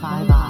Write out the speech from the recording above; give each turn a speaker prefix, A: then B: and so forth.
A: 拜拜。